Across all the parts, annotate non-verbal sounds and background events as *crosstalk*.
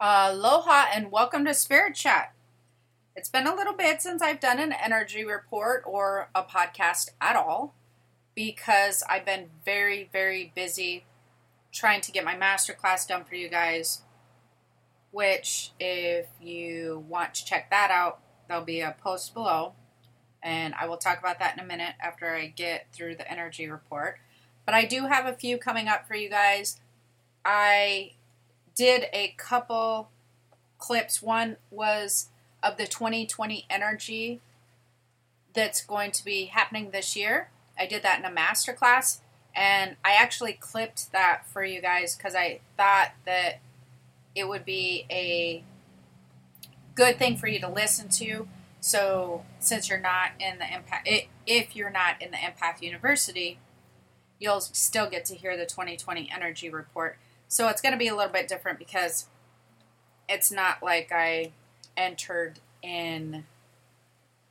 Aloha and welcome to Spirit Chat. It's been a little bit since I've done an energy report or a podcast at all because I've been very, very busy trying to get my masterclass done for you guys. Which, if you want to check that out, there'll be a post below. And I will talk about that in a minute after I get through the energy report. But I do have a few coming up for you guys. I did a couple clips. One was of the 2020 energy that's going to be happening this year. I did that in a master class and I actually clipped that for you guys because I thought that it would be a good thing for you to listen to. So, since you're not in the empath, if you're not in the empath university, you'll still get to hear the 2020 energy report. So it's going to be a little bit different because it's not like I entered in,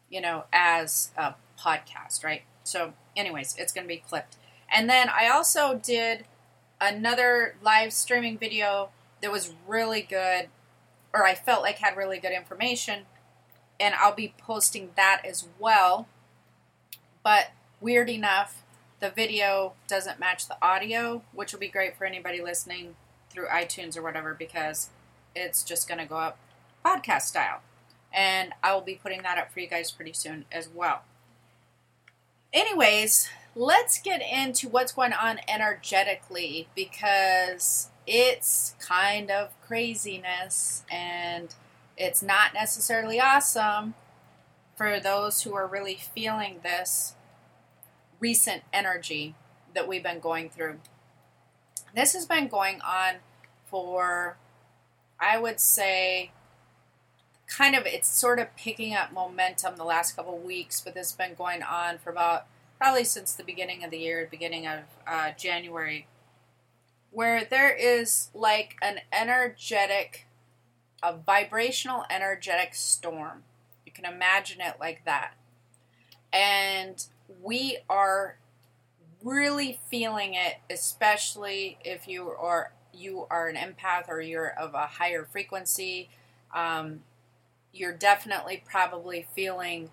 you know, as a podcast, right? So, anyways, it's going to be clipped. And then I also did another live streaming video that was really good, or I felt like had really good information, and I'll be posting that as well. But weird enough, the video doesn't match the audio, which will be great for anybody listening through iTunes or whatever because it's just going to go up podcast style. And I will be putting that up for you guys pretty soon as well. Anyways, let's get into what's going on energetically because it's kind of craziness and it's not necessarily awesome for those who are really feeling this recent energy that we've been going through. This has been going on for, I would say, kind of, it's sort of picking up momentum the last couple weeks, but this has been going on for about probably since the beginning of the year, beginning of uh, January, where there is like an energetic, a vibrational energetic storm. You can imagine it like that. And we are really feeling it, especially if you are you are an empath or you're of a higher frequency. Um, you're definitely probably feeling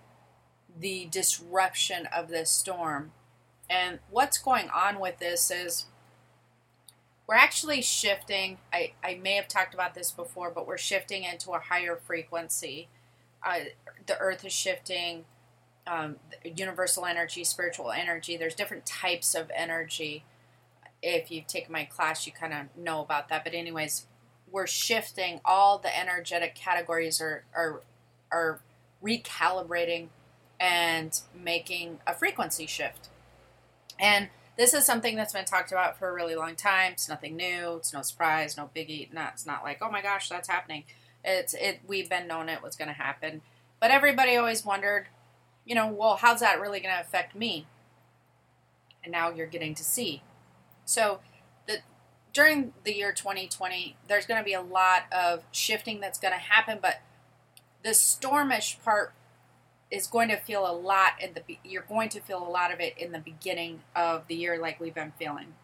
the disruption of this storm. And what's going on with this is we're actually shifting. I, I may have talked about this before, but we're shifting into a higher frequency. Uh, the earth is shifting um, universal energy, spiritual energy. There's different types of energy. If you've taken my class, you kind of know about that. But anyways, we're shifting. All the energetic categories are are are recalibrating and making a frequency shift. And this is something that's been talked about for a really long time. It's nothing new. It's no surprise, no biggie. Not, it's not like, oh my gosh, that's happening. It's it. We've been known it was going to happen, but everybody always wondered you know, well, how's that really going to affect me? And now you're getting to see. So, the, during the year 2020, there's going to be a lot of shifting that's going to happen, but the stormish part is going to feel a lot in the you're going to feel a lot of it in the beginning of the year like we've been feeling.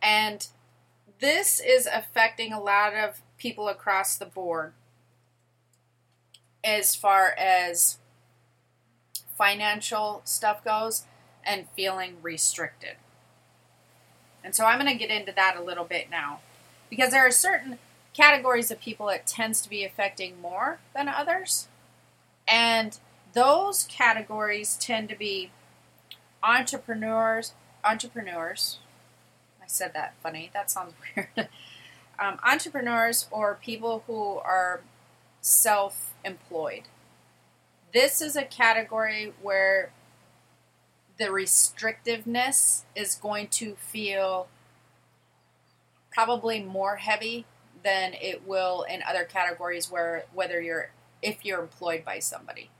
And this is affecting a lot of people across the board as far as financial stuff goes and feeling restricted. And so I'm going to get into that a little bit now because there are certain categories of people it tends to be affecting more than others. And those categories tend to be entrepreneurs, entrepreneurs. I said that funny. That sounds *laughs* weird. um, entrepreneurs or people who are self employed. This is a category where the restrictiveness is going to feel probably more heavy than it will in other categories where whether you're if you're employed by somebody.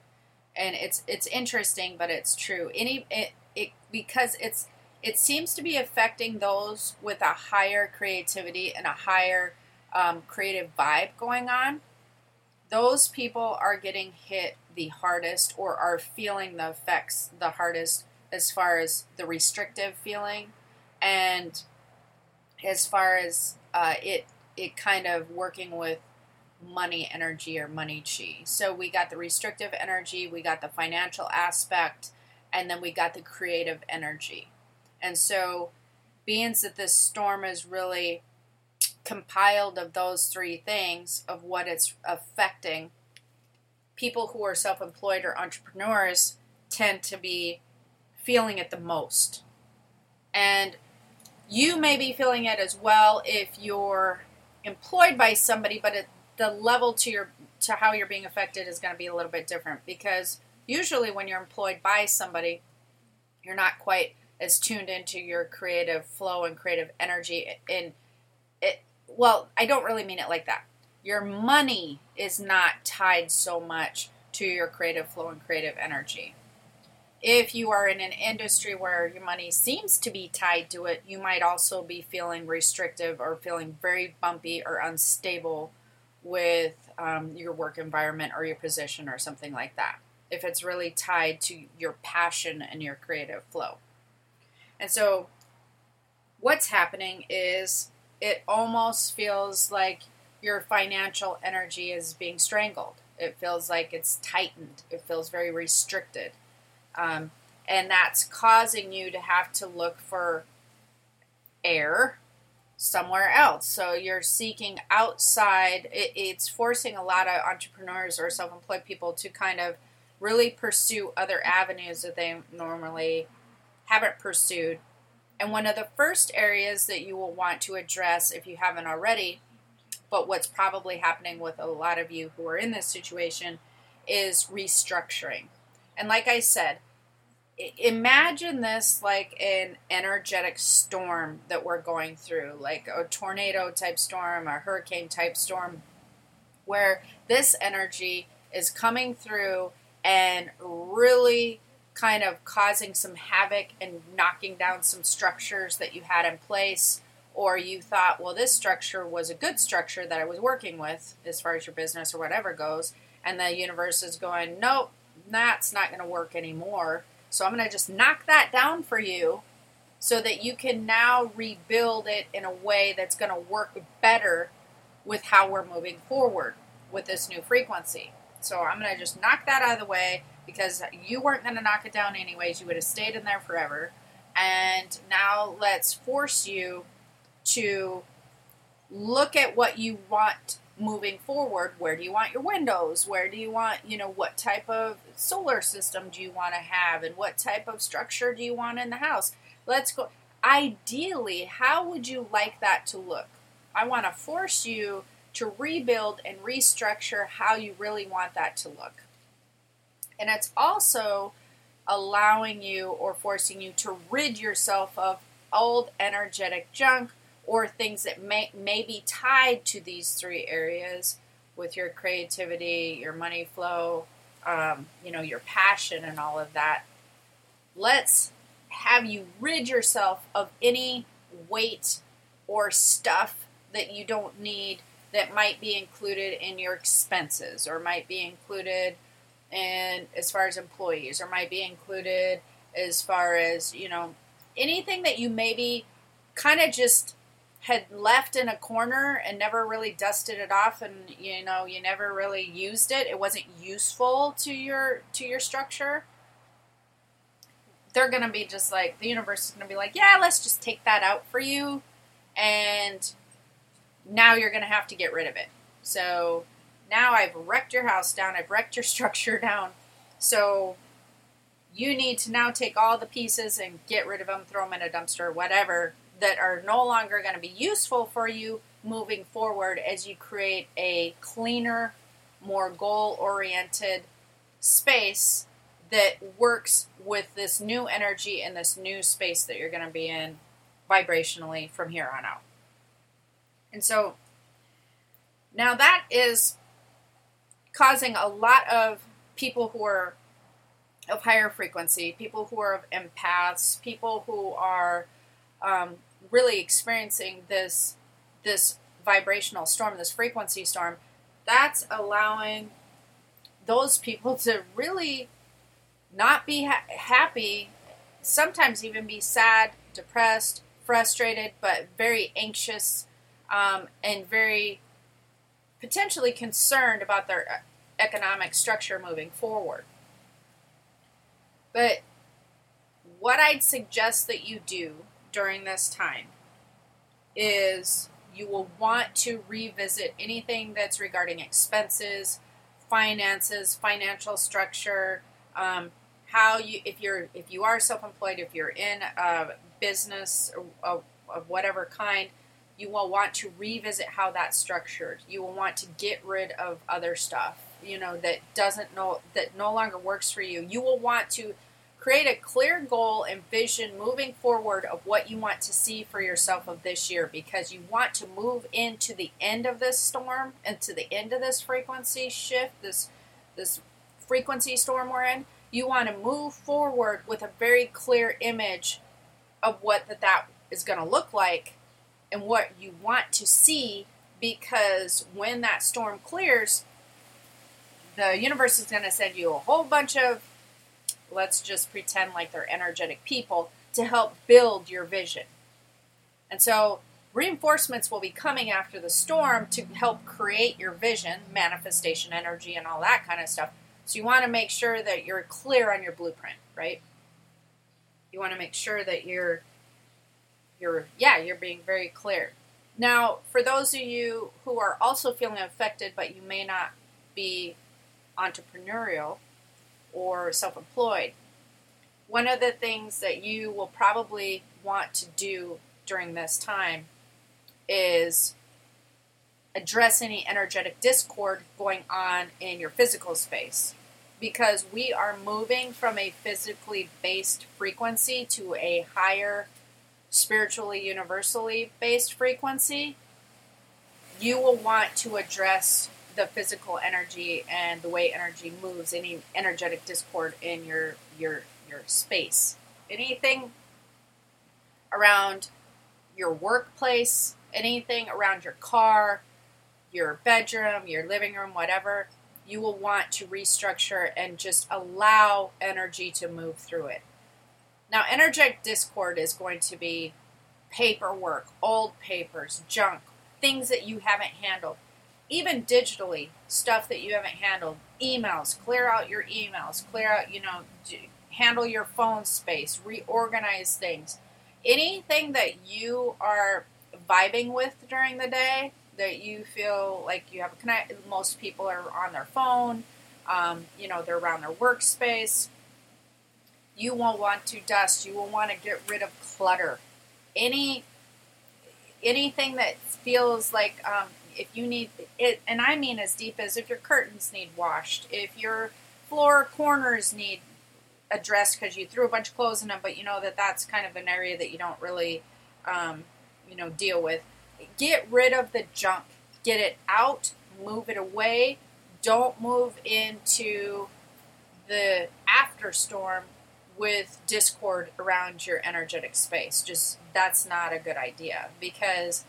And it's it's interesting but it's true. Any it, it because it's it seems to be affecting those with a higher creativity and a higher um, creative vibe going on those people are getting hit the hardest or are feeling the effects the hardest as far as the restrictive feeling and as far as uh, it it kind of working with money energy or money chi. So we got the restrictive energy, we got the financial aspect, and then we got the creative energy. And so, being that this storm is really compiled of those three things of what it's affecting, people who are self employed or entrepreneurs tend to be feeling it the most. And you may be feeling it as well if you're employed by somebody, but the level to your to how you're being affected is going to be a little bit different because usually when you're employed by somebody, you're not quite as tuned into your creative flow and creative energy. And it, well, I don't really mean it like that. Your money is not tied so much to your creative flow and creative energy. If you are in an industry where your money seems to be tied to it, you might also be feeling restrictive or feeling very bumpy or unstable with um, your work environment or your position or something like that. If it's really tied to your passion and your creative flow. And so, what's happening is it almost feels like your financial energy is being strangled. It feels like it's tightened. It feels very restricted. Um, and that's causing you to have to look for air somewhere else. So you're seeking outside. It, it's forcing a lot of entrepreneurs or self employed people to kind of really pursue other avenues that they normally haven't pursued. And one of the first areas that you will want to address, if you haven't already, but what's probably happening with a lot of you who are in this situation, is restructuring. And like I said, imagine this like an energetic storm that we're going through, like a tornado type storm, a hurricane type storm, where this energy is coming through and really kind of causing some havoc and knocking down some structures that you had in place or you thought well this structure was a good structure that i was working with as far as your business or whatever goes and the universe is going nope that's not going to work anymore so I'm going to just knock that down for you so that you can now rebuild it in a way that's going to work better with how we're moving forward with this new frequency. So I'm going to just knock that out of the way because you weren't going to knock it down anyways. You would have stayed in there forever. And now let's force you to look at what you want moving forward. Where do you want your windows? Where do you want you know what type of solar system do you want to have? And what type of structure do you want in the house? Let's go ideally how would you like that to look? I want to force you to rebuild and restructure how you really want that to look and it's also allowing you or forcing you to rid yourself of old energetic junk or things that may, may be tied to these three areas with your creativity, your money flow, um, you know, your passion, and all of that. Let's have you rid yourself of any weight or stuff that you don't need that might be included in your expenses or might be included in as far as employees or might be included as far as you know anything that you maybe kind of just had left in a corner and never really dusted it off and you know you never really used it it wasn't useful to your to your structure they're to be just like the universe is to be like yeah let's just take that out for you and now you're to have to get rid of it. So now I've wrecked your house down I've wrecked your *laughs* structure down so you need to now take all the pieces and get rid of them throw them in a dumpster whatever that are no longer going to be useful for you moving forward as you create a cleaner, more goal oriented space that works with this new energy and this new space that you're going to be in vibrationally from here on out. And so now that is causing a lot of people who are of higher frequency, people who are empaths, people who are um, really experiencing this this vibrational storm, this frequency storm, that's allowing those people to really not be ha- happy, sometimes even be sad, depressed, frustrated, but very anxious um, and very potentially concerned about their economic structure moving forward. But what I'd suggest that you do during this time is you will want to revisit anything that's regarding expenses, finances, financial structure, um, how you if you're if you are self-employed, if you're in a business of, of whatever kind, you will want to revisit how that's structured. You will want to get rid of other stuff, you know, that doesn't know that no longer works for you. You will want to create a clear goal and vision moving forward of what you want to see for yourself of this year because you want to move into the end of this storm and to the end of this frequency shift, this this frequency storm we're in. You want to move forward with a very clear image of what that, that is going to look like and what you want to see because when that storm clears, the universe is going to send you a whole bunch of, let's just pretend like they're energetic people, to help build your vision. And so reinforcements will be coming after the storm to help create your vision, manifestation energy, and all that kind of stuff. So you want to make sure that you're clear on your blueprint, right? You want to make sure that you're you're yeah you're being very clear now for those of you who are also feeling affected but you may not be entrepreneurial or self-employed. One of the things that you will probably want to do during this time is address any energetic discord going on in your physical space. Because we are moving from a physically based frequency to a higher spiritually universally based frequency, you will want to address the physical energy and the way energy moves, any energetic discord in your your your space. Anything around your workplace, anything around your car, your bedroom, your living room, whatever, you will want to restructure and just allow energy to move through it. Now, energetic discord is going to be paperwork, old papers, junk, things that you haven't handled, even digitally, stuff that you haven't handled, emails, clear out your emails, clear out, you know, handle your phone space, reorganize things. Anything that you are vibing with during the day that you feel like you have a connect, most people are on their phone, um, you know, they're around their workspace you will want to dust. You will want to get rid of clutter. Any anything that feels like um, if you need it, and I mean as deep as if your curtains need washed, if your floor corners need addressed because you threw a bunch of clothes in them, but you know that that's kind of an area that you don't really, um, you know, deal with. Get rid of the junk. Get it out. Move it away. Don't move into the after storm with discord around your energetic space. Just that's not a good idea because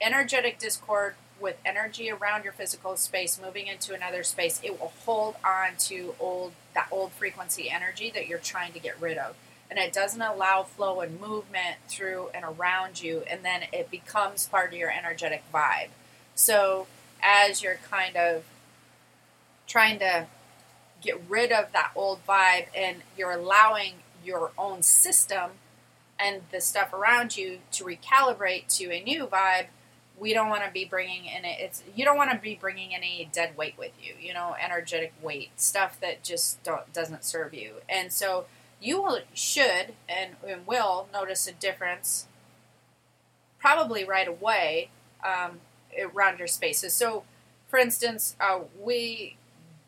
energetic discord with energy around your physical space moving into another space, it will hold on to old that old frequency energy that you're trying to get rid of. And it doesn't allow flow and movement through and around you, and then it becomes part of your energetic vibe. So, as you're kind of trying to get rid of that old vibe and you're allowing your own system and the stuff around you to recalibrate to a new vibe we don't want to be bringing in it it's you don't want to be bringing any dead weight with you you know energetic weight stuff that just don't doesn't serve you and so you will should and, and will notice a difference probably right away um, around your spaces so for instance uh, we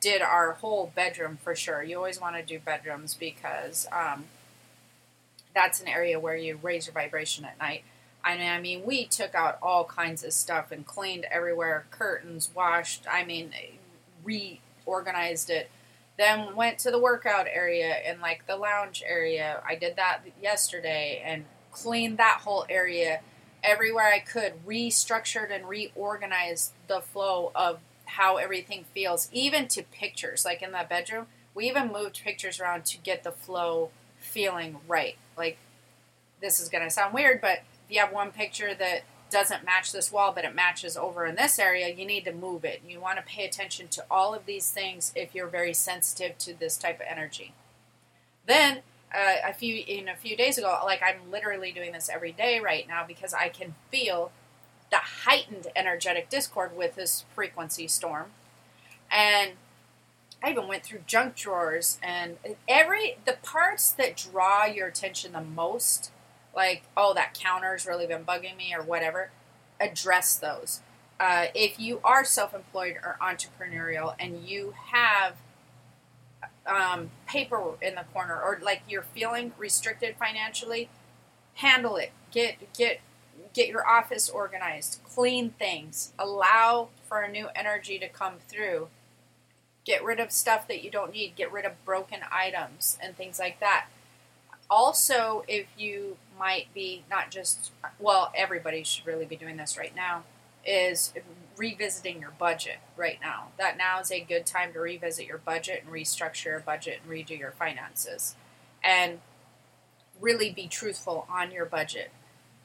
did our whole bedroom for sure. You always want to do bedrooms because um, that's an area where you raise your vibration at night. I mean, I mean, we took out all kinds of stuff and cleaned everywhere, curtains, washed. I mean, reorganized it. Then went to the workout area and like the lounge area. I did that yesterday and cleaned that whole area everywhere I could. Restructured and reorganized the flow of how everything feels, even to pictures. Like in that bedroom, we even moved pictures around to get the flow feeling right. Like this is to sound weird, but you have one picture that doesn't match this wall, but it matches over in this area, you need to move it. You want to pay attention to all of these things if you're very sensitive to this type of energy. Then, uh, a few in a few days ago, like I'm literally doing this every day right now because I can feel the heightened energetic discord with this frequency storm, and I even went through junk drawers and every the parts that draw your attention the most like, oh, that counter's really been bugging me or whatever, address those. Uh, if you are self employed or entrepreneurial and you have um, paper in the corner or like you're feeling restricted financially, handle it. Get, get, get your office organized, clean things, allow for a new energy to come through. Get rid of stuff that you don't need, get rid of broken items and things like that also, if you might be not just, well, everybody should really be doing this right now, is revisiting your budget right now. That now is a good time to revisit your budget and restructure your budget and redo your finances. And really be truthful on your budget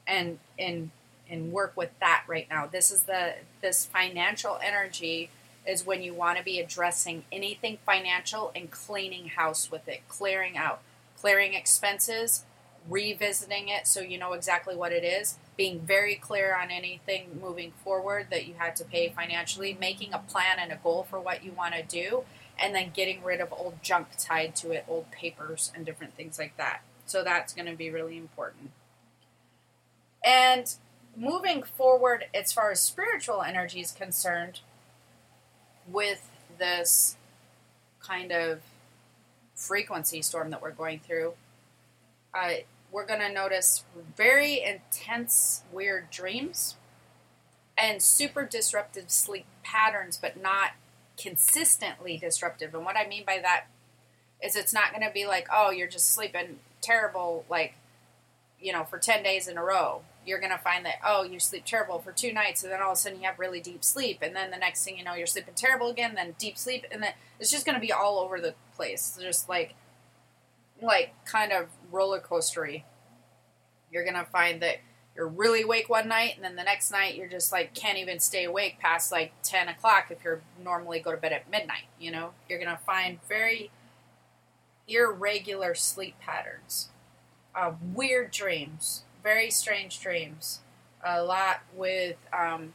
and and and work with that right now. This is the this financial energy is when you want to be addressing anything financial and cleaning house with it, clearing out clearing expenses, revisiting it so you know exactly what it is, being very clear on anything moving forward that you had to pay financially, making a plan and a goal for what you want to do, and then getting rid of old junk tied to it, old papers and different things like that. So that's going to be really important. And moving forward, as far as spiritual energy is concerned, with this kind of frequency storm that we're going through, uh, we're going to notice very intense, weird dreams and super disruptive sleep patterns, but not consistently disruptive. And what I mean by that is it's not going to be like, oh, you're just sleeping terrible, like, you know, for 10 days in a row. You're going to find that, oh, you sleep terrible for two nights, and then all of a sudden you have really deep sleep. And then the next thing you know, you're sleeping terrible again, then deep sleep. And then it's just going to be all over the place. Just like, like kind of roller coastery. You're gonna find that you're really awake one night, and then the next night you're just like can't even stay awake past like ten o'clock if you're normally go to bed at midnight. You know, you're gonna find very irregular sleep patterns, uh, weird dreams, very strange dreams. A lot with um,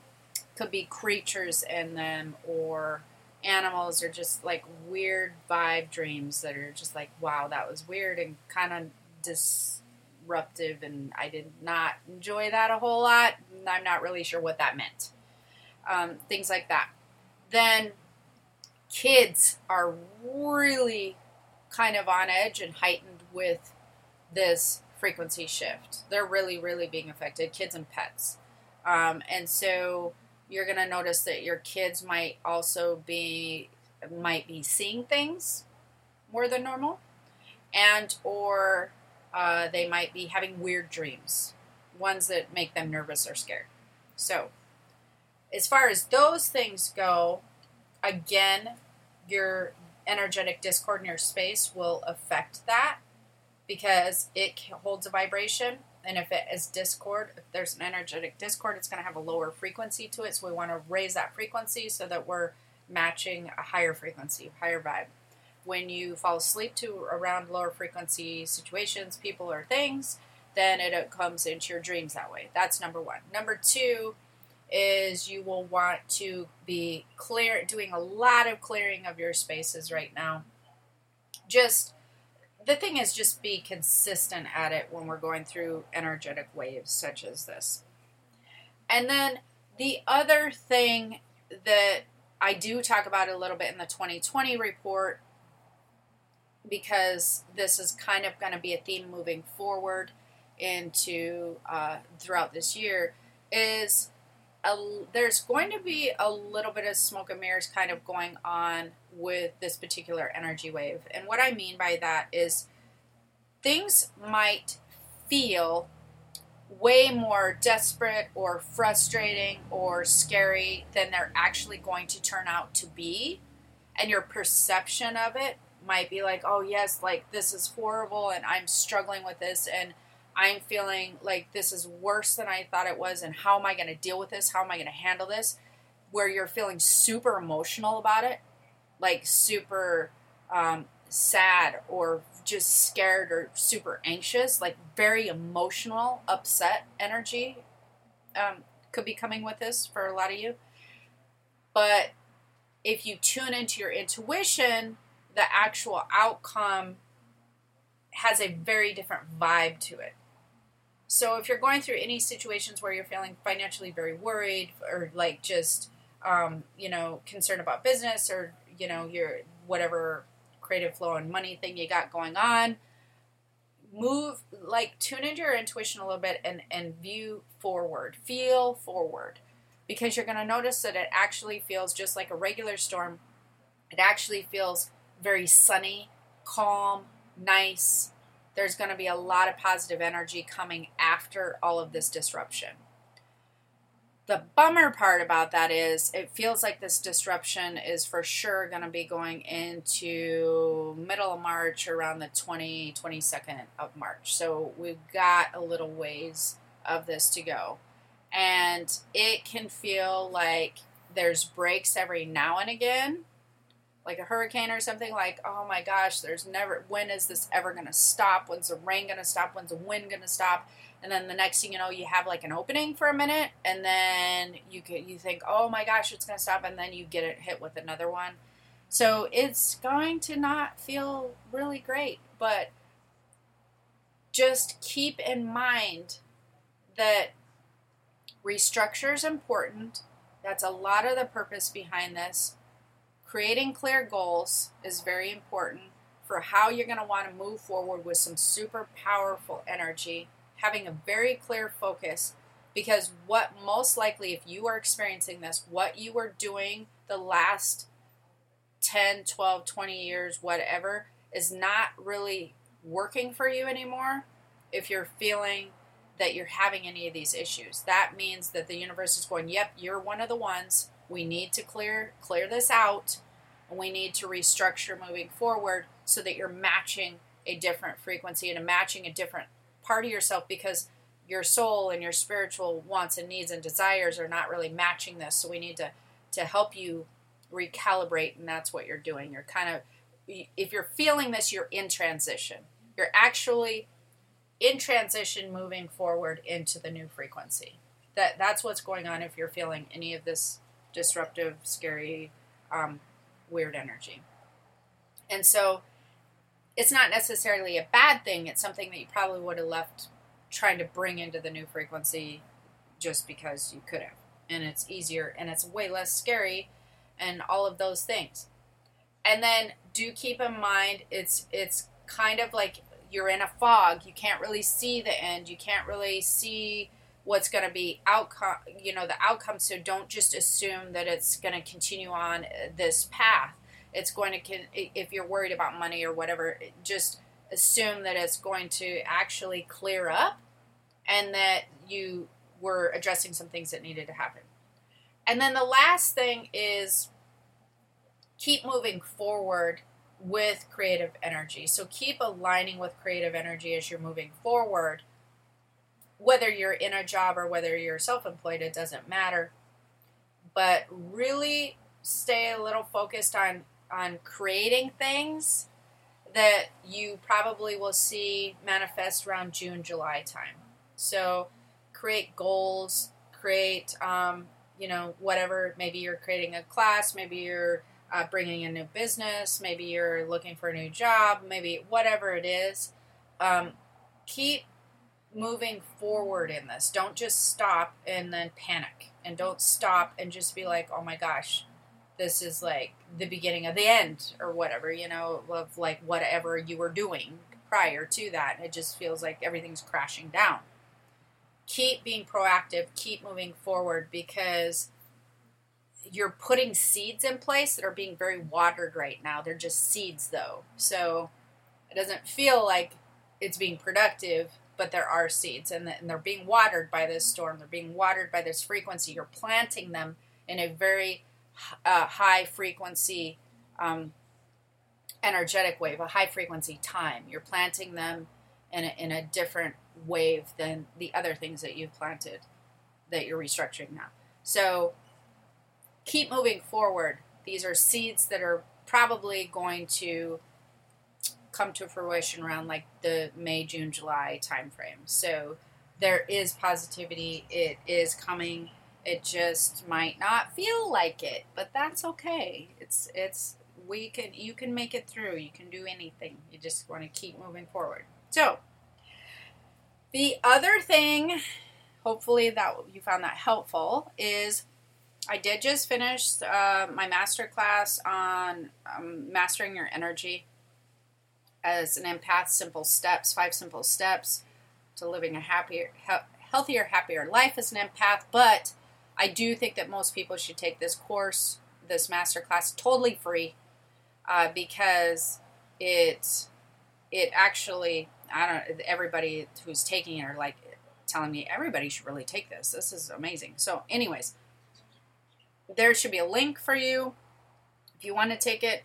could be creatures in them or animals or just like weird vibe dreams that are just like, wow, that was weird and kind of disruptive, and I did not enjoy that a whole lot. I'm not really sure what that meant. Um, things like that. Then kids are really kind of on edge and heightened with this frequency shift. They're really, really being affected, kids and pets. Um, and so you're going to notice that your kids might also be might be seeing things more than normal and or uh, they might be having weird dreams ones that make them nervous or scared so as far as those things go again your energetic discord in your space will affect that because it holds a vibration and if it is discord, if there's an energetic discord, it's going to have a lower frequency to it. So we want to raise that frequency so that we're matching a higher frequency, higher vibe. When you fall asleep to around lower frequency situations, people, or things, then it uh, comes into your dreams that way. That's number one. Number two is you will want to be clear, doing a lot of clearing of your spaces right now. Just the thing is just be consistent at it when we're going through energetic waves such as this. And then the other thing that I do talk about a little bit in the 2020 report because this is kind of going to be a theme moving forward into uh, throughout this year is a, there's going to be a little bit of smoke and mirrors kind of going on with this particular energy wave. And what I mean by that is things might feel way more desperate or frustrating or scary than they're actually going to turn out to be. And your perception of it might be like, oh, yes, like this is horrible and I'm struggling with this and I'm feeling like this is worse than I thought it was, and how am I going to deal with this? How am I going to handle this? Where you're feeling super emotional about it, like super um, sad or just scared or super anxious, like very emotional, upset energy um, could be coming with this for a lot of you. But if you tune into your intuition, the actual outcome has a very different vibe to it. So if you're going through any situations where you're feeling financially very worried or like just um, you know concerned about business or you know your whatever creative flow and money thing you got going on, move like tune into your intuition a little bit and and view forward, feel forward, because you're going to notice that it actually feels just like a regular storm. It actually feels very sunny, calm, nice there's going to be a lot of positive energy coming after all of this disruption. The bummer part about that is it feels like this disruption is for sure going to be going into middle of March around the 20 22nd of March. So we've got a little ways of this to go. And it can feel like there's breaks every now and again like a hurricane or something like oh my gosh there's never when is this ever going to stop? When's the rain going to stop? When's the wind going to stop? And then the next thing you know you have like an opening for a minute and then you can you think oh my gosh it's going to stop and then you get it hit with another one. So it's going to not feel really great but just keep in mind that restructure is important. That's a lot of the purpose behind this Creating clear goals is very important for how you're going to want to move forward with some super powerful energy, having a very clear focus. Because what most likely, if you are experiencing this, what you were doing the last 10, 12, 20 years, whatever, is not really working for you anymore. If you're feeling that you're having any of these issues, that means that the universe is going, yep, you're one of the ones we need to clear clear this out we need to restructure moving forward so that you're matching a different frequency and matching a different part of yourself because your soul and your spiritual wants and needs and desires are not really matching this. So we need to to help you recalibrate and that's what you're doing. You're kind of if you're feeling this you're in transition. You're actually in transition moving forward into the new frequency. That that's what's going on if you're feeling any of this disruptive, scary, um, weird energy. And so it's not necessarily a bad thing. It's something that you probably would have left trying to bring into the new frequency just because you could have. And it's easier and it's way less scary and all of those things. And then do keep in mind it's it's kind of like you're in a fog. You can't really see the end. You can't really see what's going to be outcome you know the outcome. So don't just assume that it's going to continue on uh, this path. It's going to if you're worried about money or whatever just assume that it's going to actually clear up and that you were addressing some things that needed to happen. And then the last thing is keep moving forward with creative energy. So keep aligning with creative energy as you're moving forward whether you're in a job or whether you're self employed, it doesn't matter. But really stay a little focused on, on creating things that you probably will see manifest around June, July time. So create goals, create, um, you know, whatever. Maybe you're creating a class, maybe you're uh, bringing a new business, maybe you're looking for a new job, maybe whatever it is. Um, keep moving forward in this. Don't just stop and then panic. And don't stop and just be like, oh my gosh, this is like the beginning of the end or whatever, you know, of like whatever you were doing prior to that. It just feels like everything's crashing down. Keep being proactive, keep moving forward because you're putting seeds in place that are being very watered right now. They're just seeds though. So it doesn't feel like it's being productive but there are seeds and, they're being watered by this storm. They're being watered by this frequency. You're planting them in a very uh, high frequency um, energetic wave, a high frequency time. You're planting them in a, in a different wave than the other things that you've planted that you're restructuring now. So keep moving forward. These are seeds that are probably going to come to fruition around like the May, June, July timeframe. So there is positivity. It is coming. It just might not feel like it, but that's okay. It's it's we can you can make it through. You can do anything. You just want to keep moving forward. So the other thing, hopefully that you found that helpful, is I did just finish uh, my master class on um, mastering your energy as an empath. Simple steps, five simple steps to living a happier, he- healthier, happier life as an empath. But I do think that most people should take this course, this master class, totally free, uh, because it it actually I don't everybody who's taking it are like telling me everybody should really take this. This is amazing. So, anyways, there should be a link for you if you want to take it.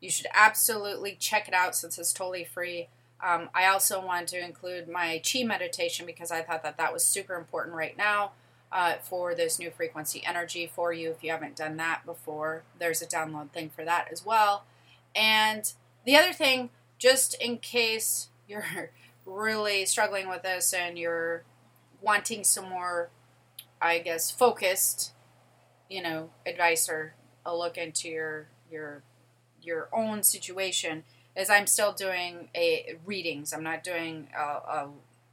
You should absolutely check it out since it's totally free. Um, I also want to include my chi meditation because I thought that that was super important right now uh, for this new frequency energy for you. If you haven't done that before, there's a download thing for that as well. And the other thing, just in case *laughs* you're really struggling with this and you're wanting some more, I guess, focused, you know, advice or a look into your your your own situation is I'm still doing a readings. I'm not doing a, a,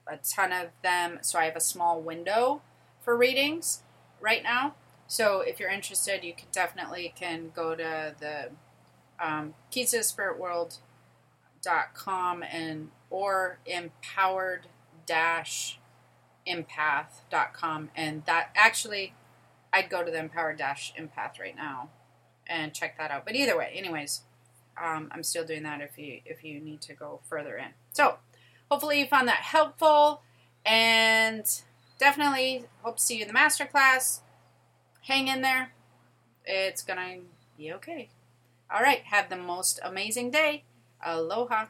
a, ton of them, so I have a small window for readings right now. So if you're interested, you can definitely can go to the um, keys to the spirit and or empowered dash empath.com and that actually I'd go to the empowered dash empath right now and check that out. But either way, anyways, um, I'm still doing that if you if you need to go further in. So hopefully you found that helpful and definitely hope to see you in the masterclass. Hang in there. It's gonna be okay. All right, have the most amazing day. Aloha.